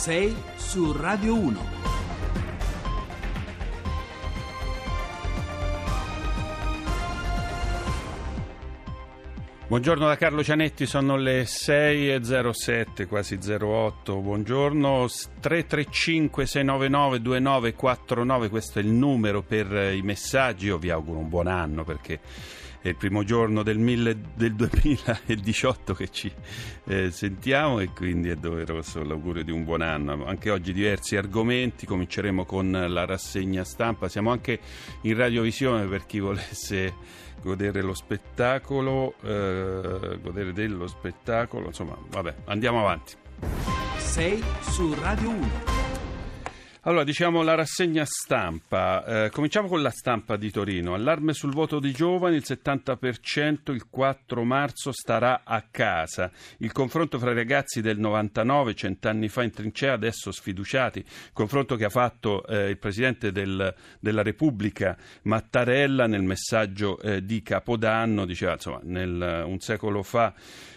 6 su Radio 1. Buongiorno da Carlo Cianetti, sono le 6.07, quasi 08. Buongiorno, 335 699 2949, questo è il numero per i messaggi. Io vi auguro un buon anno perché è il primo giorno del, mille, del 2018 che ci eh, sentiamo e quindi è doveroso l'augurio di un buon anno. Anche oggi diversi argomenti, cominceremo con la rassegna stampa, siamo anche in radiovisione per chi volesse godere lo spettacolo, eh, godere dello spettacolo, insomma, vabbè, andiamo avanti. 6 su Radio 1. Allora, diciamo la rassegna stampa. Eh, cominciamo con la stampa di Torino. Allarme sul voto di giovani, il 70% il 4 marzo starà a casa. Il confronto fra i ragazzi del 99, cent'anni fa in trincea, adesso sfiduciati. Confronto che ha fatto eh, il Presidente del, della Repubblica Mattarella nel messaggio eh, di Capodanno. Diceva, insomma, nel, un secolo fa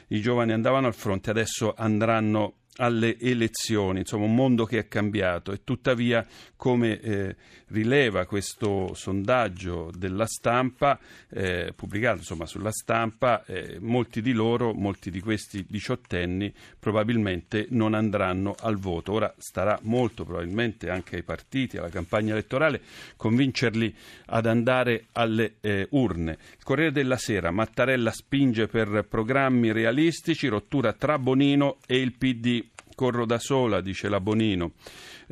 i giovani andavano al fronte, adesso andranno alle elezioni, insomma un mondo che è cambiato e tuttavia come eh, rileva questo sondaggio della stampa eh, pubblicato insomma, sulla stampa eh, molti di loro, molti di questi diciottenni probabilmente non andranno al voto. Ora starà molto probabilmente anche ai partiti, alla campagna elettorale convincerli ad andare alle eh, urne. Il Corriere della Sera Mattarella spinge per programmi realistici rottura tra Bonino e il PD Corro da sola, dice la Bonino.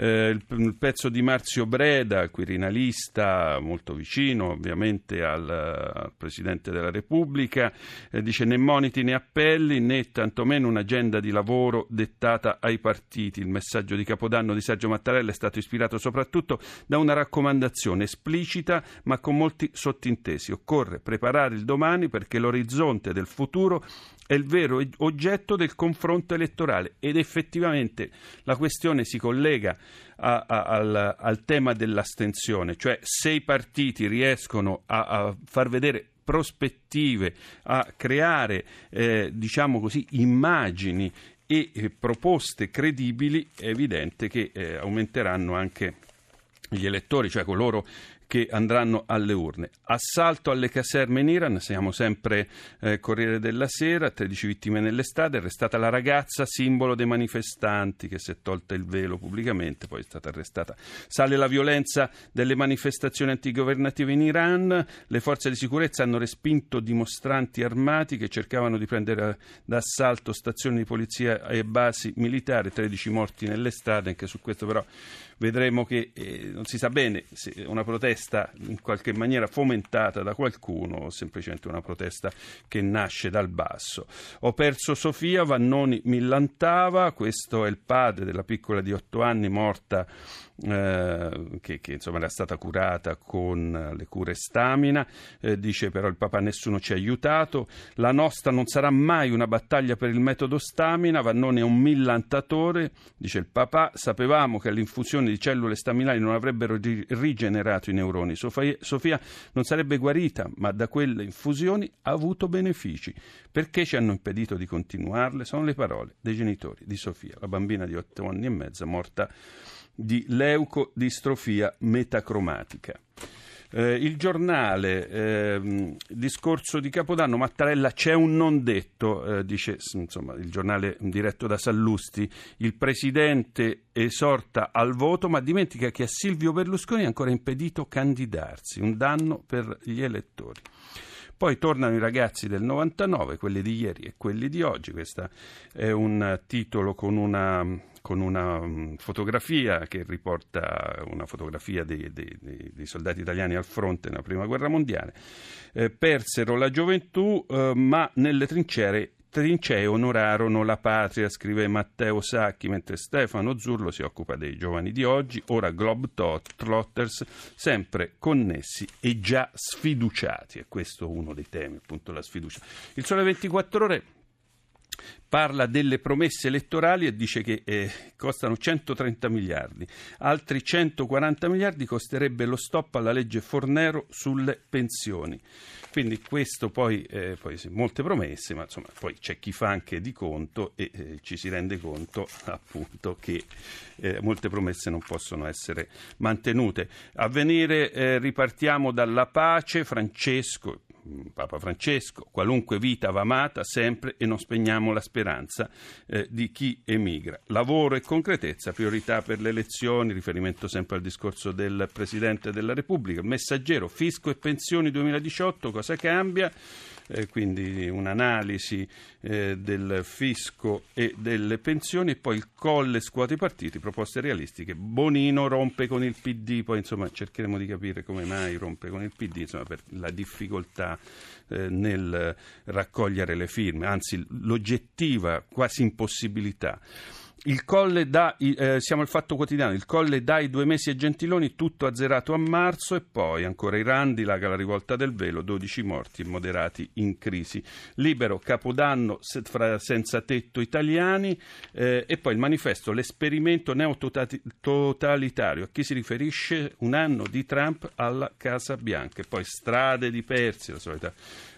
Eh, il, il, pezzo di Marzio Breda, quirinalista, molto vicino ovviamente al, al Presidente della Repubblica, eh, dice né moniti né appelli né tantomeno un'agenda di lavoro dettata ai partiti. Il messaggio di Capodanno di Sergio Mattarella è stato ispirato soprattutto da una raccomandazione esplicita ma con molti sottintesi. Occorre preparare il domani perché l'orizzonte del futuro è il vero oggetto del confronto elettorale ed effettivamente la questione si collega a, a, al, al, tema dell'astensione, cioè se i partiti riescono a, a far vedere prospettive, a creare eh, diciamo così, immagini e eh, proposte credibili, è evidente che eh, aumenteranno anche gli elettori, cioè coloro che andranno alle urne. Assalto alle caserme in Iran, siamo sempre eh, Corriere della Sera, 13 vittime nell'estate, arrestata la ragazza, simbolo dei manifestanti che si è tolta il velo pubblicamente, poi è stata arrestata. Sale la violenza delle manifestazioni antigovernative in Iran, le forze di sicurezza hanno respinto dimostranti armati che cercavano di prendere d'assalto stazioni di polizia e basi militari, 13 morti nell'estate, anche su questo però vedremo che eh, non si sa bene se una protesta in qualche maniera fomentata da qualcuno o semplicemente una protesta che nasce dal basso. Ho perso Sofia, Vannoni millantava, questo è il padre della piccola di otto anni morta eh, che, che, insomma era stata curata con le cure stamina, eh, dice però il papà nessuno ci ha aiutato, la nostra non sarà mai una battaglia per il metodo stamina, Vannone è un millantatore, dice il papà, sapevamo che l'infusione di cellule staminali non avrebbero ri- rigenerato i neuroni, Sofia, Sofia non sarebbe guarita, ma da quelle infusioni ha avuto benefici. Perché ci hanno impedito di continuarle? Sono le parole dei genitori di Sofia, la bambina di otto anni e mezzo morta di leucodistrofia metacromatica. Eh, il giornale, eh, discorso di Capodanno, Mattarella c'è un non detto, eh, dice insomma, il giornale diretto da Sallusti, il presidente esorta al voto ma dimentica che a Silvio Berlusconi è ancora impedito candidarsi, un danno per gli elettori. Poi tornano i ragazzi del 99, quelli di ieri e quelli di oggi, questo è un titolo con una con una um, fotografia che riporta una fotografia dei, dei, dei, soldati italiani al fronte nella prima guerra mondiale. Eh, persero la gioventù, eh, ma nelle trincee trincee onorarono la patria, scrive Matteo Sacchi, mentre Stefano Zurlo si occupa dei giovani di oggi, ora Globetrotters, sempre connessi e già sfiduciati. E questo è uno dei temi, appunto la sfiducia. Il Sole 24 Ore parla delle promesse elettorali e dice che eh, costano 130 miliardi, altri 140 miliardi costerebbe lo stop alla legge Fornero sulle pensioni. Quindi questo poi, eh, poi sì, molte promesse, ma insomma poi c'è chi fa anche di conto e eh, ci si rende conto appunto che eh, molte promesse non possono essere mantenute. A venire eh, ripartiamo dalla pace, Francesco, Papa Francesco, qualunque vita va amata sempre e non spegniamo la speranza eh, di chi emigra. Lavoro e concretezza, priorità per le elezioni, riferimento sempre al discorso del Presidente della Repubblica. Messaggero, fisco e pensioni 2018, cosa cambia? eh, quindi un'analisi eh, del fisco e delle pensioni e poi il colle scuote i partiti, proposte realistiche. Bonino rompe con il PD, poi insomma cercheremo di capire come mai rompe con il PD, insomma per la difficoltà eh, nel raccogliere le firme, anzi l'oggettiva quasi impossibilità. Il colle da, eh, siamo al fatto quotidiano, il colle dai due mesi a Gentiloni, tutto azzerato a marzo e poi ancora Iran dilaga la rivolta del velo, 12 morti e moderati in crisi. Libero, Capodanno fra senza tetto italiani eh, e poi il manifesto, l'esperimento neototalitario. A chi si riferisce? Un anno di Trump alla Casa Bianca e poi strade di Persia, la solita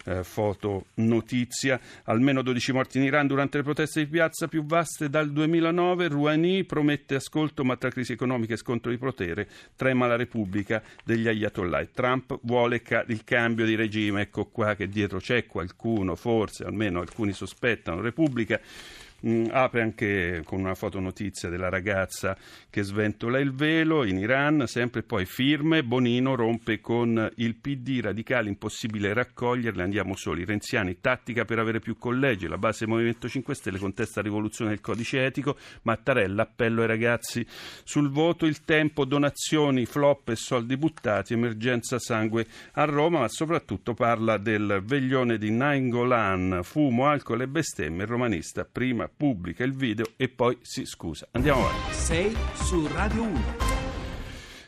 eh, foto notizia. Almeno 12 morti in Iran durante le proteste di piazza più vaste dal 2009. Rouhani promette ascolto, ma tra crisi economica e scontro di potere trema la Repubblica degli Ayatollah. Trump vuole ca- il cambio di regime. Ecco qua che dietro c'è qualcuno, forse almeno alcuni sospettano. Repubblica Mm, apre anche con una fotonotizia della ragazza che sventola il velo in Iran, sempre poi firme, Bonino rompe con il PD, radicali, impossibile raccoglierle, andiamo soli, Renziani, tattica per avere più collegi, la base Movimento 5 Stelle contesta la rivoluzione del codice etico, Mattarella, appello ai ragazzi. Sul voto, il tempo, donazioni, flop e soldi buttati, emergenza sangue a Roma, ma soprattutto parla del veglione di Nainggolan, fumo, alcol e bestemmie, il romanista prima pubblica il video e poi si scusa. Andiamo avanti. Sei su Radio 1.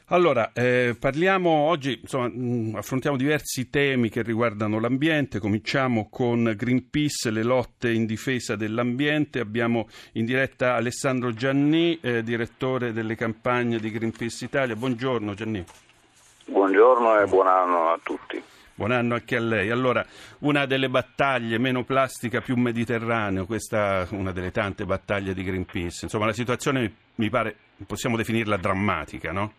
Allora, eh, parliamo oggi, insomma, mh, mm, affrontiamo diversi temi che riguardano l'ambiente. Cominciamo con Greenpeace, le lotte in difesa dell'ambiente. Abbiamo in diretta Alessandro Gianni, eh, direttore delle campagne di Greenpeace Italia. Buongiorno Gianni. Buongiorno e buon anno a tutti. Buon anno anche a lei. Allora, una delle battaglie meno plastica, più mediterraneo, questa è una delle tante battaglie di Greenpeace. Insomma, la situazione mi pare, possiamo definirla drammatica, no?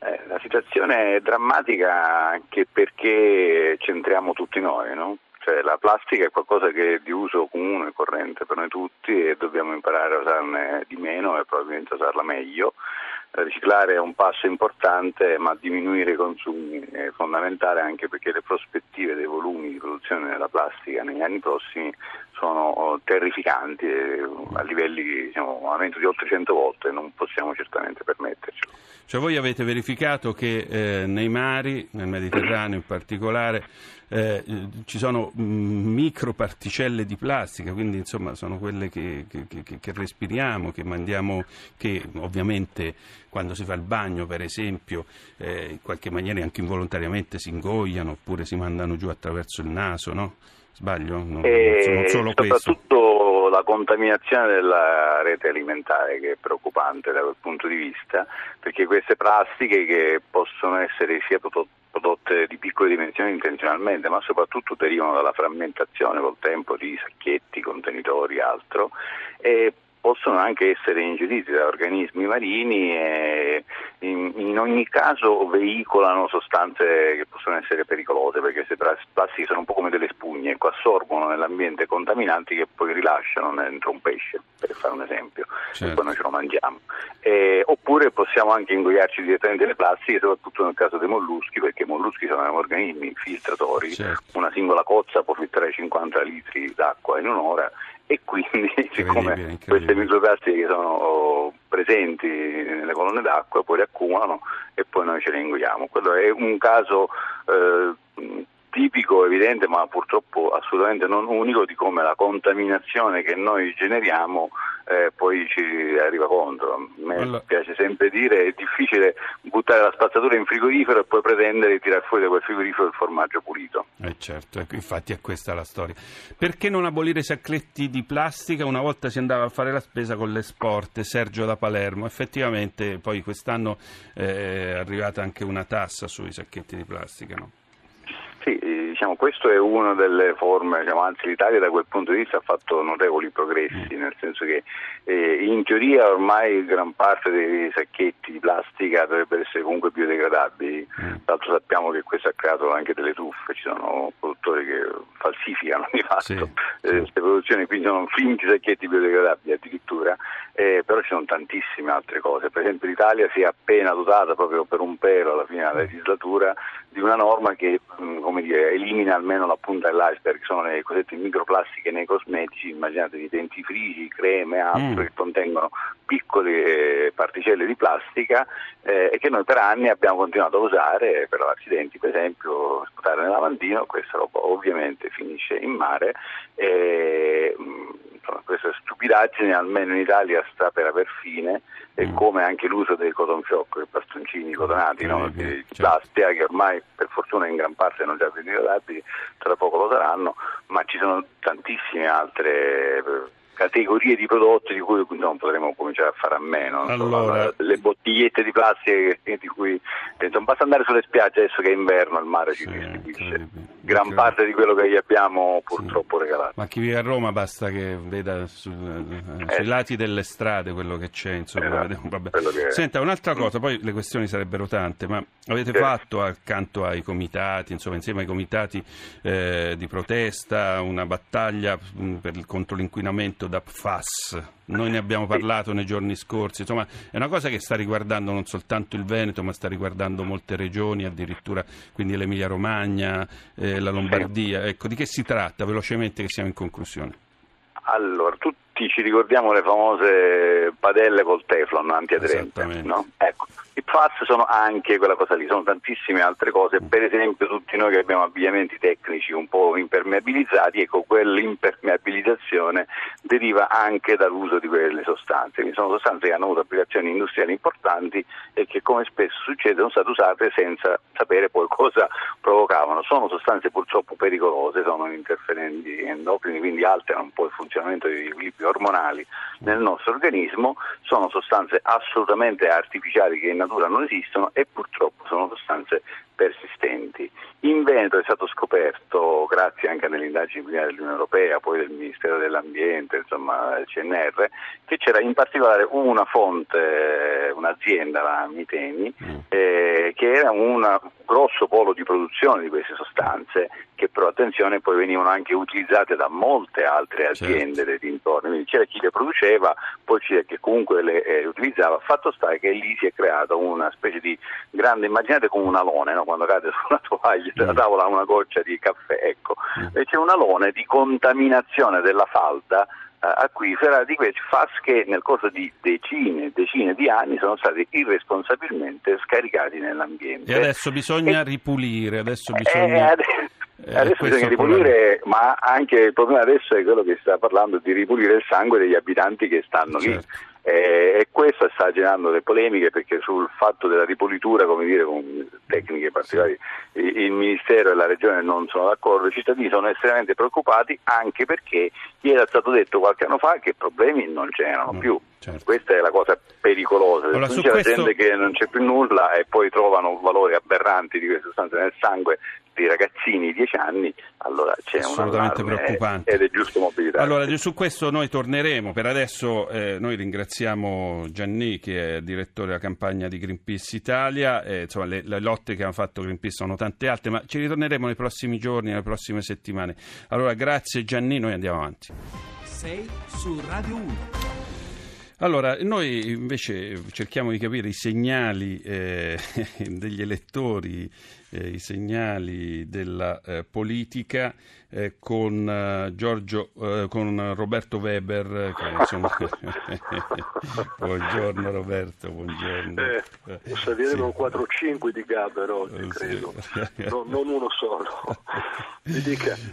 Eh, la situazione è drammatica anche perché centriamo tutti noi, no? Cioè, la plastica è qualcosa che è di uso comune, corrente per noi tutti e dobbiamo imparare a usarne di meno e probabilmente usarla meglio riciclare è un passo importante, ma diminuire i consumi è fondamentale anche perché le prospettive dei volumi di produzione della plastica negli anni prossimi sono oh, terrificanti a livelli diciamo, aumento di oltre 100 volte non possiamo certamente permettercelo. Cioè voi avete verificato che eh, nei mari, nel Mediterraneo in particolare, eh, ci sono mm, microparticelle di plastica, quindi insomma sono quelle che, che, che, che, respiriamo, che mandiamo, che ovviamente quando si fa il bagno per esempio eh, in qualche maniera anche involontariamente si ingoiano oppure si mandano giù attraverso il naso, no? Sbaglio? No, non solo soprattutto la contaminazione della rete alimentare che è preoccupante da quel punto di vista, perché queste plastiche che possono essere sia prodotte di piccole dimensioni intenzionalmente, ma soprattutto derivano dalla frammentazione col tempo di sacchetti, contenitori e altro, e possono anche essere ingeriti da organismi marini e in, in, ogni caso veicolano sostanze che possono essere pericolose perché queste plastiche sono un po' come delle spugne, ecco, assorbono nell'ambiente contaminanti che poi rilasciano dentro un pesce, per fare un esempio, certo. e poi noi ce lo mangiamo. E, oppure possiamo anche ingoiarci direttamente le plastiche, soprattutto nel caso dei molluschi, perché i molluschi sono organismi filtratori, certo. una singola cozza può filtrare 50 litri d'acqua in un'ora e quindi siccome queste microplastiche sono presenti nelle colonne d'acqua poi le accumulano e poi noi ce le ingoiamo. Quello è un caso eh, tipico, evidente, ma purtroppo assolutamente non unico di come la contaminazione che noi generiamo eh, poi ci arriva contro. A me allora... piace sempre dire è difficile buttare la spazzatura in frigorifero e poi pretendere di tirare fuori da quel frigorifero il formaggio pulito. Eh certo, ecco, infatti è questa la storia. Perché non abolire i sacchetti di plastica? Una volta si andava a fare la spesa con le sport, Sergio da Palermo, effettivamente poi quest'anno eh, è arrivata anche una tassa sui sacchetti di plastica, no? Sì, diciamo, questo è una delle forme, diciamo, anzi l'Italia da quel punto di vista ha fatto notevoli progressi, mm. nel senso che eh, in teoria ormai gran parte dei sacchetti di plastica dovrebbero essere comunque biodegradabili, mm. tra l'altro sappiamo che questo ha creato anche delle truffe, ci sono produttori che falsificano di fatto sì, eh, queste produzioni, quindi sono finti sacchetti biodegradabili addirittura, eh, però ci sono tantissime altre cose, per esempio l'Italia si è appena dotata proprio per un pelo alla fine della legislatura di una norma che mm, dire, elimina almeno la punta dell'iceberg, sono le cosiddette microplastiche nei cosmetici, immaginate i dentifrici, creme, altro mm. che contengono piccole eh, particelle di plastica eh, e che noi per anni abbiamo continuato a usare per lavarci i denti, per esempio sputare nel lavandino, questa roba ovviamente finisce in mare. E, questa stupidaggine almeno in Italia sta per aver fine e mm. come anche l'uso dei cotton fioc, i bastoncini cotonati no? di, di certo. plastica che ormai per fortuna in gran parte sono già biodegradabili, tra poco lo saranno, ma ci sono tantissime altre categorie di prodotti di cui non potremo cominciare a fare a meno. Allora... Le bottigliette di plastica di cui non basta andare sulle spiagge adesso che è inverno il mare ci sì, distribuisce gran perché... parte di quello che gli abbiamo purtroppo sì. regalato. Ma chi vive a Roma basta che veda su, eh, sui lati delle strade quello che c'è. Insomma, esatto, che... Senta, un'altra cosa, poi le questioni sarebbero tante, ma avete sì. fatto accanto ai comitati, insomma, insieme ai comitati eh, di protesta, una battaglia mh, per, contro l'inquinamento da PFAS. Noi ne abbiamo parlato nei giorni scorsi, insomma è una cosa che sta riguardando non soltanto il Veneto ma sta riguardando molte regioni, addirittura quindi l'Emilia Romagna, eh, la Lombardia. Ecco, di che si tratta velocemente che siamo in conclusione? Allora, tutti ci ricordiamo le famose padelle col teflon antiaderente, no? Ecco, i PFAS sono anche quella cosa lì, sono tantissime altre cose, per esempio tutti noi che abbiamo abbigliamenti tecnici un po' impermeabilizzati, ecco quell'impermeabilizzazione deriva anche dall'uso di quelle sostanze, quindi sono sostanze che hanno avuto applicazioni industriali importanti e che come spesso succede sono state usate senza sapere poi cosa provocavano, sono sostanze purtroppo pericolose, sono interferenti endocrini, quindi alterano un po' il funzionamento degli equilibri ormonali nel nostro organismo, sono sostanze assolutamente artificiali che in natura non esistono e purtroppo sono sostanze persistenti. In Veneto è stato scoperto, grazie anche alle indagini dell'Unione Europea, poi del Ministero dell'Ambiente, insomma del CNR, che c'era in particolare una fonte, un'azienda, la Miteni, mm. eh, che era un grosso polo di produzione di queste sostanze che però attenzione poi venivano anche utilizzate da molte altre aziende certo. dei dintorni, quindi c'era chi le produceva, poi c'era chi comunque le eh, utilizzava, fatto sta che lì si è creata una specie di grande, immaginate come un alone, no? Quando cade sulla tovaglia della mm. tavola una goccia di caffè, ecco, mm. e c'è un alone di contaminazione della falda eh, acquifera di questi FAS che nel corso di decine e decine di anni sono stati irresponsabilmente scaricati nell'ambiente. E adesso bisogna e, ripulire, adesso bisogna... Eh, eh, adesso bisogna ripulire, ma anche il problema adesso è quello che sta parlando di ripulire il sangue degli abitanti che stanno certo. lì. Eh, e questo sta generando delle polemiche perché sul fatto della ripulitura, come dire, con tecniche particolari, il Ministero e la Regione non sono d'accordo, i cittadini sono estremamente preoccupati anche perché gli era stato detto qualche anno fa che problemi non c'erano no, più. Certo. Questa è la cosa pericolosa, allora, c'è questo... gente che non c'è più nulla e poi trovano valori aberranti di queste sostanze nel sangue di ragazzini di 10 anni, allora c'è assolutamente preoccupante ed è giusto mobilitare. Allora su questo noi torneremo, per adesso eh, noi ringraziamo Gianni che è direttore della campagna di Greenpeace Italia, eh, insomma le, le, lotte che hanno fatto Greenpeace sono tante altre, ma ci ritorneremo nei prossimi giorni, nelle prossime settimane. Allora grazie Gianni, noi andiamo avanti. Sei su Radio 1. Allora, noi invece cerchiamo di capire i segnali eh, degli elettori eh, i segnali della eh, politica eh, con, uh, Giorgio, uh, con Roberto Weber. Che, insomma... buongiorno Roberto, buongiorno. Eh, saliremo sì. 4-5 di Gaber oggi, credo, no, non uno solo.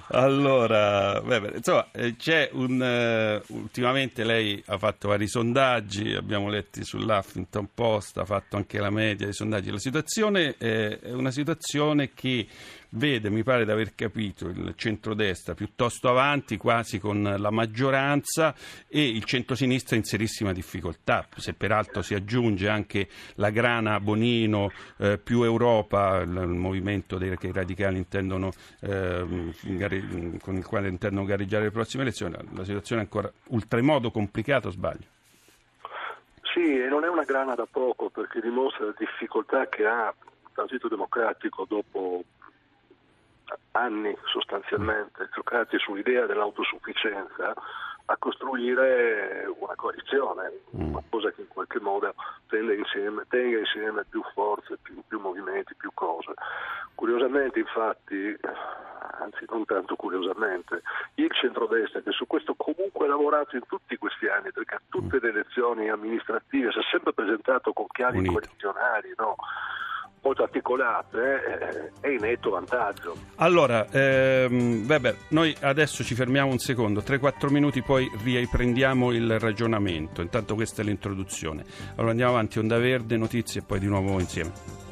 Allora, Weber, insomma, c'è un... Ultimamente lei ha fatto vari sondaggi, abbiamo letti sull'Huffington Post, ha fatto anche la media dei sondaggi. La situazione è una situazione che vede, mi pare di aver capito, il centrodestra piuttosto avanti, quasi con la maggioranza, e il centrosinistra in serissima difficoltà. Se peraltro si aggiunge anche la grana Bonino eh, più Europa, il, il movimento dei, che i radicali intendono, eh, con il quale intendono gareggiare le prossime elezioni, la situazione è ancora oltremodo complicata, sbaglio? Sì, e non è una grana da poco perché dimostra la difficoltà che ha Partito Democratico dopo anni sostanzialmente giocati sull'idea dell'autosufficienza a costruire una coalizione, mm. una cosa che in qualche modo insieme, tenga insieme più forze, più, più, movimenti, più cose. Curiosamente infatti, anzi non tanto curiosamente, il centrodestra che su questo comunque ha lavorato in tutti questi anni, perché a tutte le elezioni amministrative si è sempre presentato con chiavi coalizionari, no? Molto articolate eh, è in netto vantaggio. Allora, ehm, Weber, noi adesso ci fermiamo un secondo, 3-4 minuti, poi riprendiamo il ragionamento. Intanto questa è l'introduzione. Allora andiamo avanti, Onda Verde, notizie e poi di nuovo insieme.